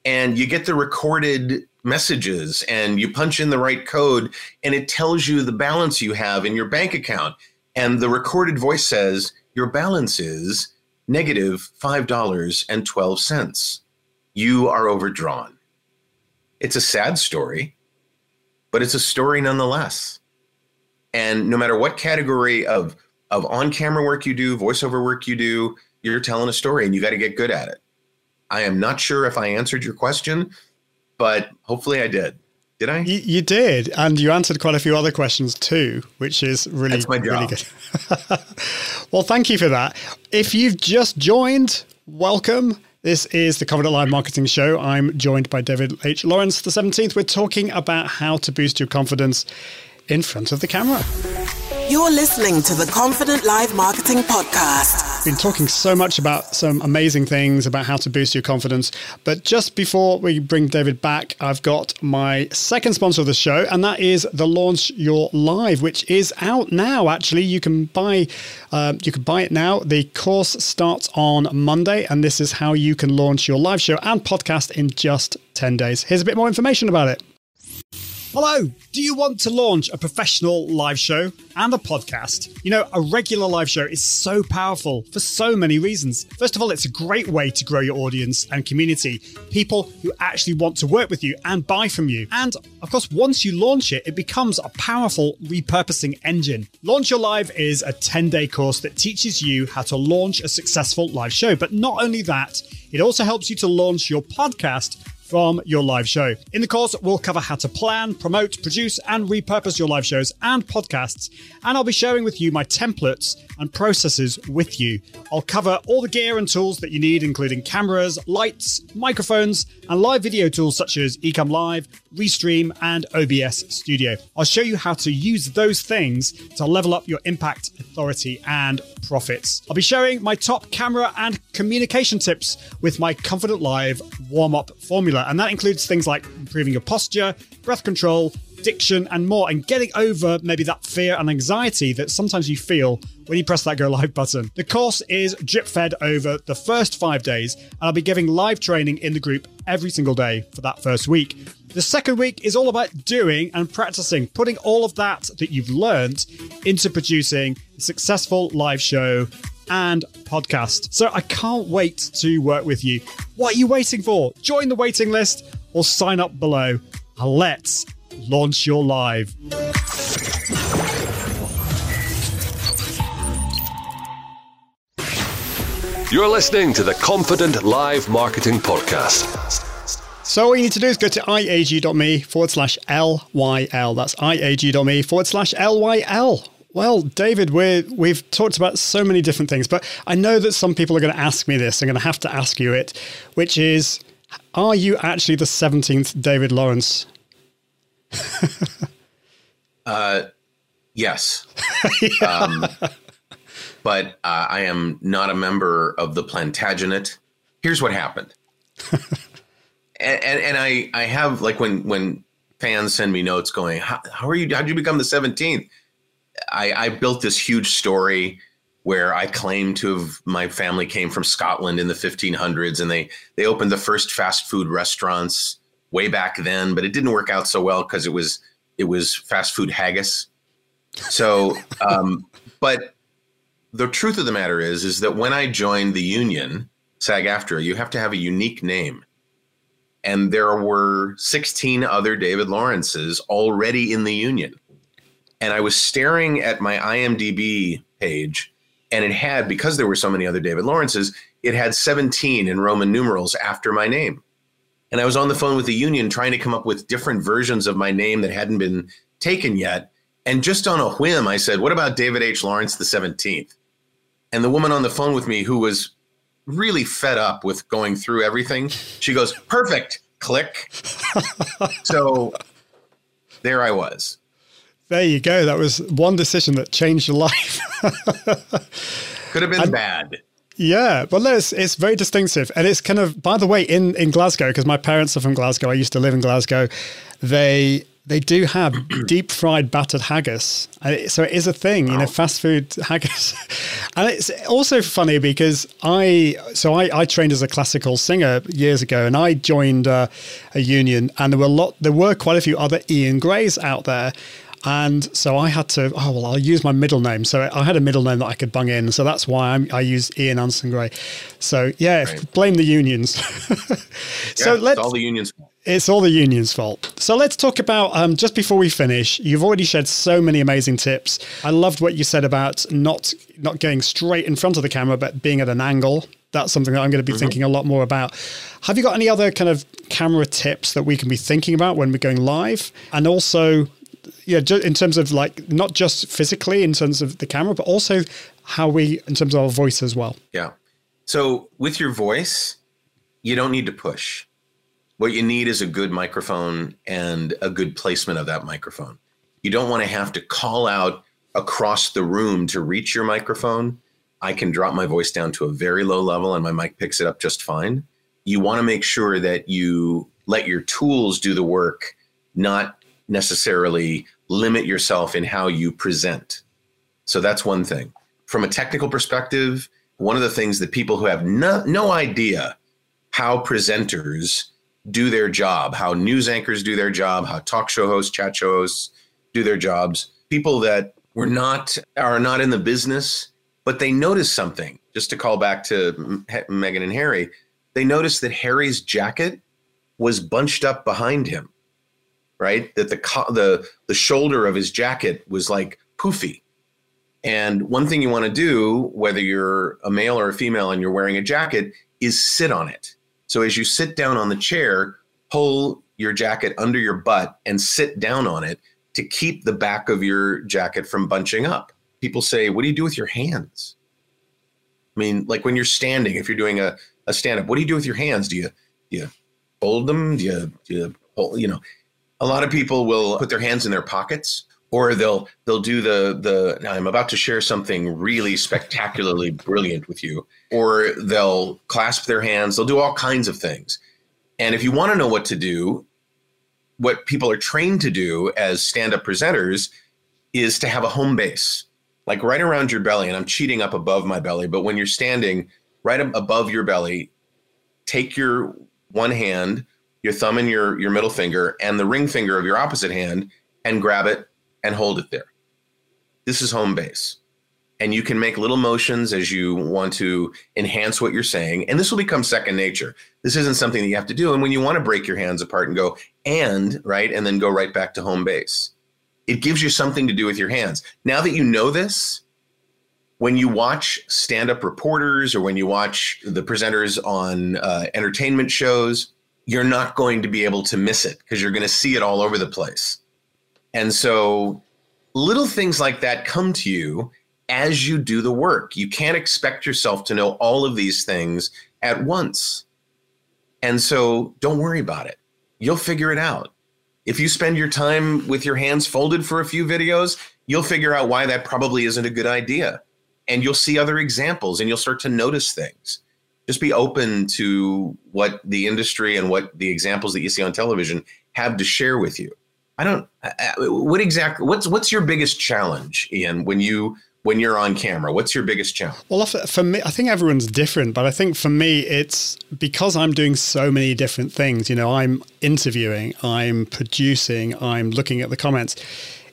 [SPEAKER 2] and you get the recorded messages and you punch in the right code and it tells you the balance you have in your bank account. And the recorded voice says your balance is negative $5.12 you are overdrawn. It's a sad story, but it's a story nonetheless. And no matter what category of of on-camera work you do, voiceover work you do, you're telling a story and you got to get good at it. I am not sure if I answered your question, but hopefully I did. Did I?
[SPEAKER 1] You, you did, and you answered quite a few other questions too, which is really,
[SPEAKER 2] That's my job.
[SPEAKER 1] really good. well, thank you for that. If you've just joined, welcome. This is the Confident Live Marketing Show. I'm joined by David H. Lawrence, the 17th. We're talking about how to boost your confidence in front of the camera.
[SPEAKER 5] You're listening to the Confident Live Marketing Podcast.
[SPEAKER 1] We've been talking so much about some amazing things about how to boost your confidence. But just before we bring David back, I've got my second sponsor of the show, and that is the Launch Your Live, which is out now. Actually, you can buy uh, you can buy it now. The course starts on Monday, and this is how you can launch your live show and podcast in just 10 days. Here's a bit more information about it. Hello, do you want to launch a professional live show and a podcast? You know, a regular live show is so powerful for so many reasons. First of all, it's a great way to grow your audience and community, people who actually want to work with you and buy from you. And of course, once you launch it, it becomes a powerful repurposing engine. Launch Your Live is a 10 day course that teaches you how to launch a successful live show. But not only that, it also helps you to launch your podcast from your live show. In the course, we'll cover how to plan, promote, produce, and repurpose your live shows and podcasts. And I'll be sharing with you my templates and processes with you. I'll cover all the gear and tools that you need, including cameras, lights, microphones, and live video tools such as Ecamm Live, Restream, and OBS Studio. I'll show you how to use those things to level up your impact, authority, and profits. I'll be sharing my top camera and communication tips with my Confident Live warm up formula. And that includes things like improving your posture, breath control, diction, and more, and getting over maybe that fear and anxiety that sometimes you feel when you press that go live button. The course is drip fed over the first five days, and I'll be giving live training in the group every single day for that first week. The second week is all about doing and practicing, putting all of that that you've learned into producing a successful live show and podcast. So I can't wait to work with you. What are you waiting for? Join the waiting list or sign up below. Let's launch your live.
[SPEAKER 6] You're listening to the Confident Live Marketing Podcast.
[SPEAKER 1] So all you need to do is go to iag.me forward slash LYL. That's iag.me forward slash LYL. Well, David, we're, we've talked about so many different things, but I know that some people are going to ask me this. I'm going to have to ask you it, which is, are you actually the 17th David Lawrence?
[SPEAKER 2] uh, yes. um, but uh, I am not a member of the Plantagenet. Here's what happened. and, and, and I, I have like when, when fans send me notes going, how, how are you, how did you become the 17th? I, I built this huge story where I claim to have my family came from Scotland in the 1500s and they they opened the first fast food restaurants way back then, but it didn't work out so well because it was it was fast food haggis. So, um, but the truth of the matter is is that when I joined the union, SAG-AFTRA, you have to have a unique name. And there were 16 other David Lawrences already in the union. And I was staring at my IMDb page and it had because there were so many other David Lawrences, it had 17 in Roman numerals after my name. And I was on the phone with the union trying to come up with different versions of my name that hadn't been taken yet. And just on a whim, I said, What about David H. Lawrence the 17th? And the woman on the phone with me, who was really fed up with going through everything, she goes, Perfect, click. so there I was.
[SPEAKER 1] There you go. That was one decision that changed your life.
[SPEAKER 2] Could have been and, bad.
[SPEAKER 1] Yeah, well, it's, it's very distinctive. And it's kind of, by the way, in, in Glasgow, because my parents are from Glasgow, I used to live in Glasgow, they they do have deep fried battered haggis. So it is a thing, wow. you know, fast food haggis. and it's also funny because I, so I, I trained as a classical singer years ago and I joined uh, a union and there were a lot, there were quite a few other Ian Grays out there. And so I had to, oh, well, I'll use my middle name. So I had a middle name that I could bung in. So that's why I'm, i use Ian Anderson Gray. So yeah, right. blame the unions.
[SPEAKER 2] so yeah, let's, all the unions' fault.
[SPEAKER 1] It's all the union's fault. So let's talk about um, just before we finish. You've already shared so many amazing tips. I loved what you said about not not going straight in front of the camera, but being at an angle. That's something that I'm going to be mm-hmm. thinking a lot more about. Have you got any other kind of camera tips that we can be thinking about when we're going live? And also, yeah, in terms of like not just physically in terms of the camera, but also how we in terms of our voice as well.
[SPEAKER 2] Yeah. So with your voice, you don't need to push. What you need is a good microphone and a good placement of that microphone. You don't want to have to call out across the room to reach your microphone. I can drop my voice down to a very low level and my mic picks it up just fine. You want to make sure that you let your tools do the work, not necessarily limit yourself in how you present. So that's one thing. From a technical perspective, one of the things that people who have no, no idea how presenters do their job, how news anchors do their job, how talk show hosts, chat show hosts do their jobs, people that were not are not in the business, but they notice something. Just to call back to Meghan and Harry, they noticed that Harry's jacket was bunched up behind him right? That the the the shoulder of his jacket was like poofy. And one thing you want to do, whether you're a male or a female and you're wearing a jacket, is sit on it. So as you sit down on the chair, pull your jacket under your butt and sit down on it to keep the back of your jacket from bunching up. People say, What do you do with your hands? I mean, like when you're standing, if you're doing a, a stand up, what do you do with your hands? Do you, do you fold them? Do you, do you, you know, a lot of people will put their hands in their pockets or they'll they'll do the the I'm about to share something really spectacularly brilliant with you. Or they'll clasp their hands they'll do all kinds of things. And if you want to know what to do what people are trained to do as stand-up presenters is to have a home base like right around your belly and I'm cheating up above my belly but when you're standing right above your belly take your one hand your thumb and your your middle finger and the ring finger of your opposite hand and grab it and hold it there. This is home base. and you can make little motions as you want to enhance what you're saying and this will become second nature this isn't something that you have to do and when you want to break your hands apart and go and right and then go right back to home base it gives you something to do with your hands now that you know this when you watch stand-up reporters or when you watch the presenters on uh, entertainment shows you're not going to be able to miss it because you're going to see it all over the place and so little things like that come to you as you do the work. You can't expect yourself to know all of these things at once. And so don't worry about it. You'll figure it out. If you spend your time with your hands folded for a few videos, you'll figure out why that probably isn't a good idea. And you'll see other examples and you'll start to notice things. Just be open to what the industry and what the examples that you see on television have to share with you. I don't what exactly what's what's your biggest challenge Ian when you when you're on camera? What's your biggest challenge?
[SPEAKER 1] Well, for me, I think everyone's different, but I think for me, it's because I'm doing so many different things. You know, I'm interviewing, I'm producing, I'm looking at the comments.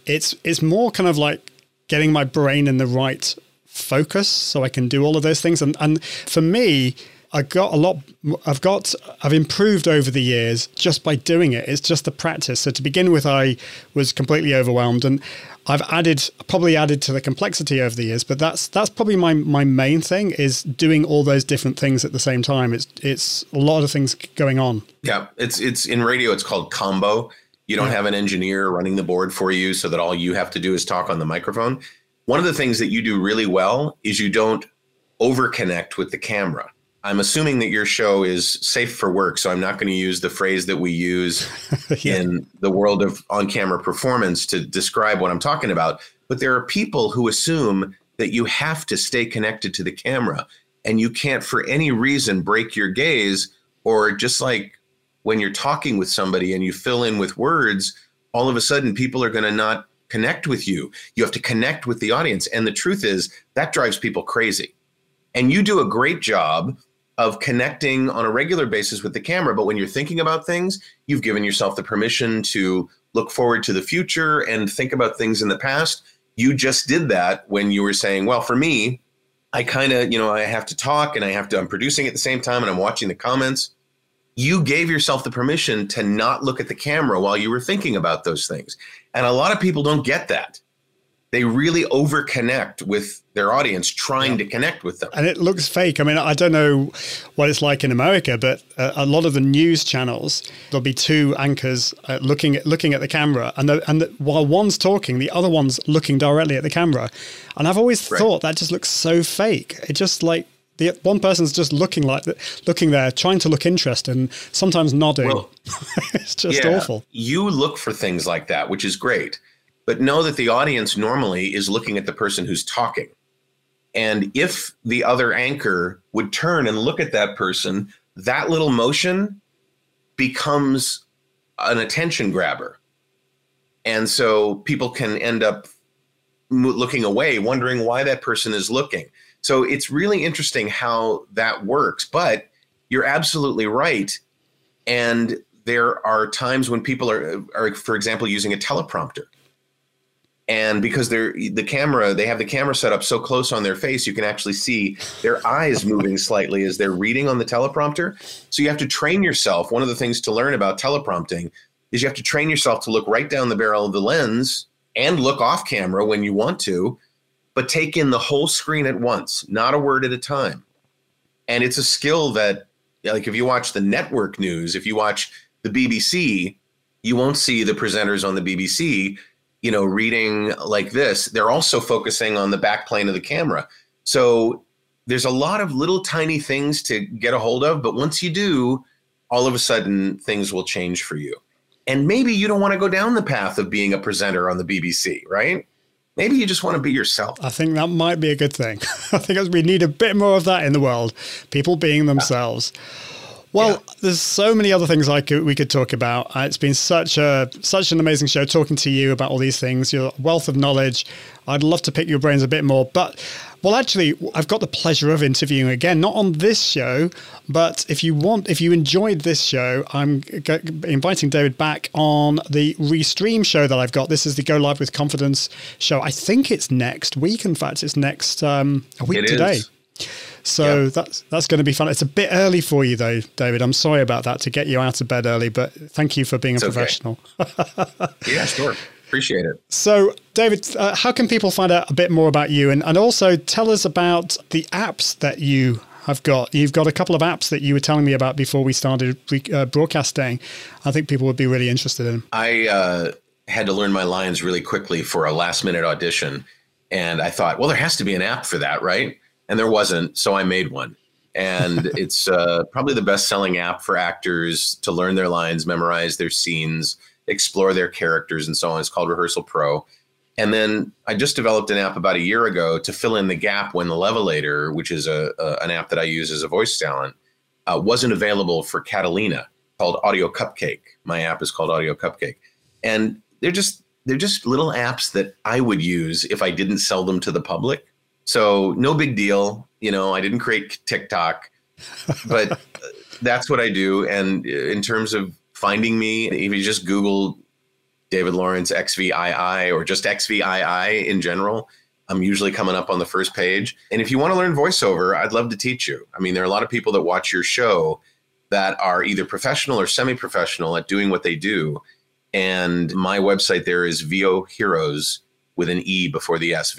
[SPEAKER 1] It's it's more kind of like getting my brain in the right focus so I can do all of those things. And and for me, I got a lot. I've got. I've improved over the years just by doing it. It's just the practice. So to begin with, I was completely overwhelmed, and I've added probably added to the complexity over the years. But that's that's probably my my main thing is doing all those different things at the same time. It's it's a lot of things going on.
[SPEAKER 2] Yeah, it's it's in radio. It's called combo. You don't yeah. have an engineer running the board for you, so that all you have to do is talk on the microphone. One of the things that you do really well is you don't overconnect with the camera. I'm assuming that your show is safe for work, so I'm not going to use the phrase that we use yeah. in the world of on camera performance to describe what I'm talking about. But there are people who assume that you have to stay connected to the camera and you can't, for any reason, break your gaze, or just like when you're talking with somebody and you fill in with words, all of a sudden people are going to not connect with you. You have to connect with the audience. And the truth is, that drives people crazy. And you do a great job of connecting on a regular basis with the camera. But when you're thinking about things, you've given yourself the permission to look forward to the future and think about things in the past. You just did that when you were saying, well, for me, I kind of, you know, I have to talk and I have to, I'm producing at the same time and I'm watching the comments. You gave yourself the permission to not look at the camera while you were thinking about those things. And a lot of people don't get that they really overconnect with their audience trying yeah. to connect with them
[SPEAKER 1] and it looks fake i mean i don't know what it's like in america but uh, a lot of the news channels there'll be two anchors uh, looking at looking at the camera and the, and the, while one's talking the other one's looking directly at the camera and i've always right. thought that just looks so fake it just like the one person's just looking like looking there trying to look interested and sometimes nodding well, it's just yeah, awful
[SPEAKER 2] you look for things like that which is great but know that the audience normally is looking at the person who's talking. And if the other anchor would turn and look at that person, that little motion becomes an attention grabber. And so people can end up looking away, wondering why that person is looking. So it's really interesting how that works. But you're absolutely right. And there are times when people are, are for example, using a teleprompter and because they're the camera they have the camera set up so close on their face you can actually see their eyes moving slightly as they're reading on the teleprompter so you have to train yourself one of the things to learn about teleprompting is you have to train yourself to look right down the barrel of the lens and look off camera when you want to but take in the whole screen at once not a word at a time and it's a skill that like if you watch the network news if you watch the BBC you won't see the presenters on the BBC you know, reading like this, they're also focusing on the back plane of the camera. So there's a lot of little tiny things to get a hold of, but once you do, all of a sudden things will change for you. And maybe you don't want to go down the path of being a presenter on the BBC, right? Maybe you just want to be yourself.
[SPEAKER 1] I think that might be a good thing. I think we need a bit more of that in the world. People being themselves. Yeah. Well, there's so many other things I could we could talk about. Uh, it's been such a such an amazing show talking to you about all these things. Your wealth of knowledge. I'd love to pick your brains a bit more, but well, actually, I've got the pleasure of interviewing again, not on this show, but if you want, if you enjoyed this show, I'm g- inviting David back on the Restream show that I've got. This is the Go Live with Confidence show. I think it's next week. In fact, it's next um, a week
[SPEAKER 2] It
[SPEAKER 1] today.
[SPEAKER 2] is.
[SPEAKER 1] So
[SPEAKER 2] Yep.
[SPEAKER 1] that's that's going to be fun. It's a bit early for you though, David. I'm sorry about that to get you out of bed early, but thank you for being a
[SPEAKER 2] It's okay.
[SPEAKER 1] professional.
[SPEAKER 2] Yeah, sure. Appreciate it.
[SPEAKER 1] So, David, uh, how can people find out a bit more about you, and and also tell us about the apps that you have got? You've got a couple of apps that you were telling me about before we started re- uh, broadcasting. I think people would be really interested in.
[SPEAKER 2] I uh, had to learn my lines really quickly for a last minute audition. And I thought, well, there has to be an app for that, right? And there wasn't. So I made one. And it's uh, probably the best selling app for actors to learn their lines, memorize their scenes, explore their characters, and so on. It's called Rehearsal Pro. And then I just developed an app about a year ago to fill in the gap when the Levelator, which is a, a an app that I use as a voice talent, uh, wasn't available for Catalina, called Audio Cupcake. My app is called Audio Cupcake, and they're just they're just little apps that I would use if I didn't sell them to the public. So no big deal, you know. I didn't create TikTok, but uh, that's what I do. And in terms of finding me, if you just Google David Lawrence XVII or just XVII in general, I'm usually coming up on the first page. And if you want to learn voiceover, I'd love to teach you. I mean, there are a lot of people that watch your show that are either professional or semi professional at doing what they do. And my website there is VO Heroes with an E before the S,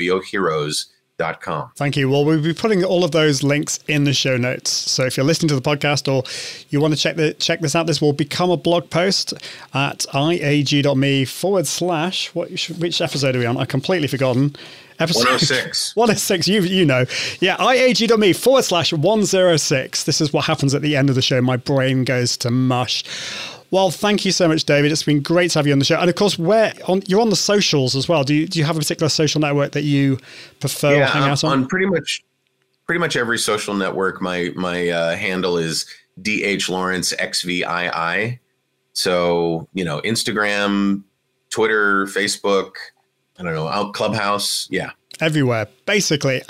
[SPEAKER 2] VOHeroes.com.
[SPEAKER 1] Thank you. Well, we'll be putting all of those links in the show notes. So if you're listening to the podcast or you want to check the check this out, this will become a blog post at iag.me forward slash what which episode are we on? I've completely forgotten. Episode
[SPEAKER 2] 106.
[SPEAKER 1] 106, you you know. Yeah, iag.me forward slash 106. This is what happens at the end of the show. My brain goes to mush. Well, thank you so much, David. It's been great to have you on the show. And of course, where on you're on the socials as well. Do you do you have a particular social network that you prefer or
[SPEAKER 2] yeah,
[SPEAKER 1] hang
[SPEAKER 2] I'm
[SPEAKER 1] out on?
[SPEAKER 2] on pretty much pretty much every social network. My my uh, handle is dh lawrence xvii. So you know, Instagram, Twitter, Facebook. I don't know, out Clubhouse. Yeah,
[SPEAKER 1] everywhere, basically.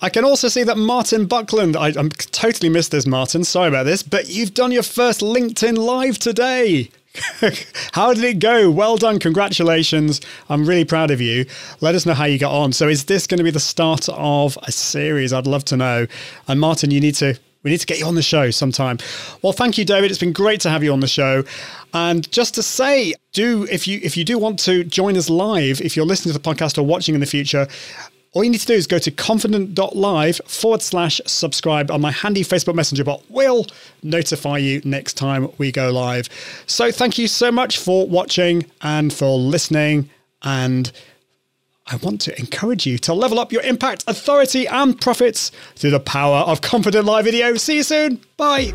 [SPEAKER 1] I can also see that Martin Buckland, I, I'm totally missed this, Martin. Sorry about this, but you've done your first LinkedIn Live today. how did it go? Well done. Congratulations. I'm really proud of you. Let us know how you got on. So, is this going to be the start of a series? I'd love to know. And, Martin, you need to. We need to get you on the show sometime. Well, thank you, David. It's been great to have you on the show. And just to say, do if you if you do want to join us live, if you're listening to the podcast or watching in the future, all you need to do is go to confident.live forward slash subscribe on my handy Facebook Messenger bot will notify you next time we go live. So thank you so much for watching and for listening. And I want to encourage you to level up your impact, authority, and profits through the power of Confident Live Video. See you soon. Bye.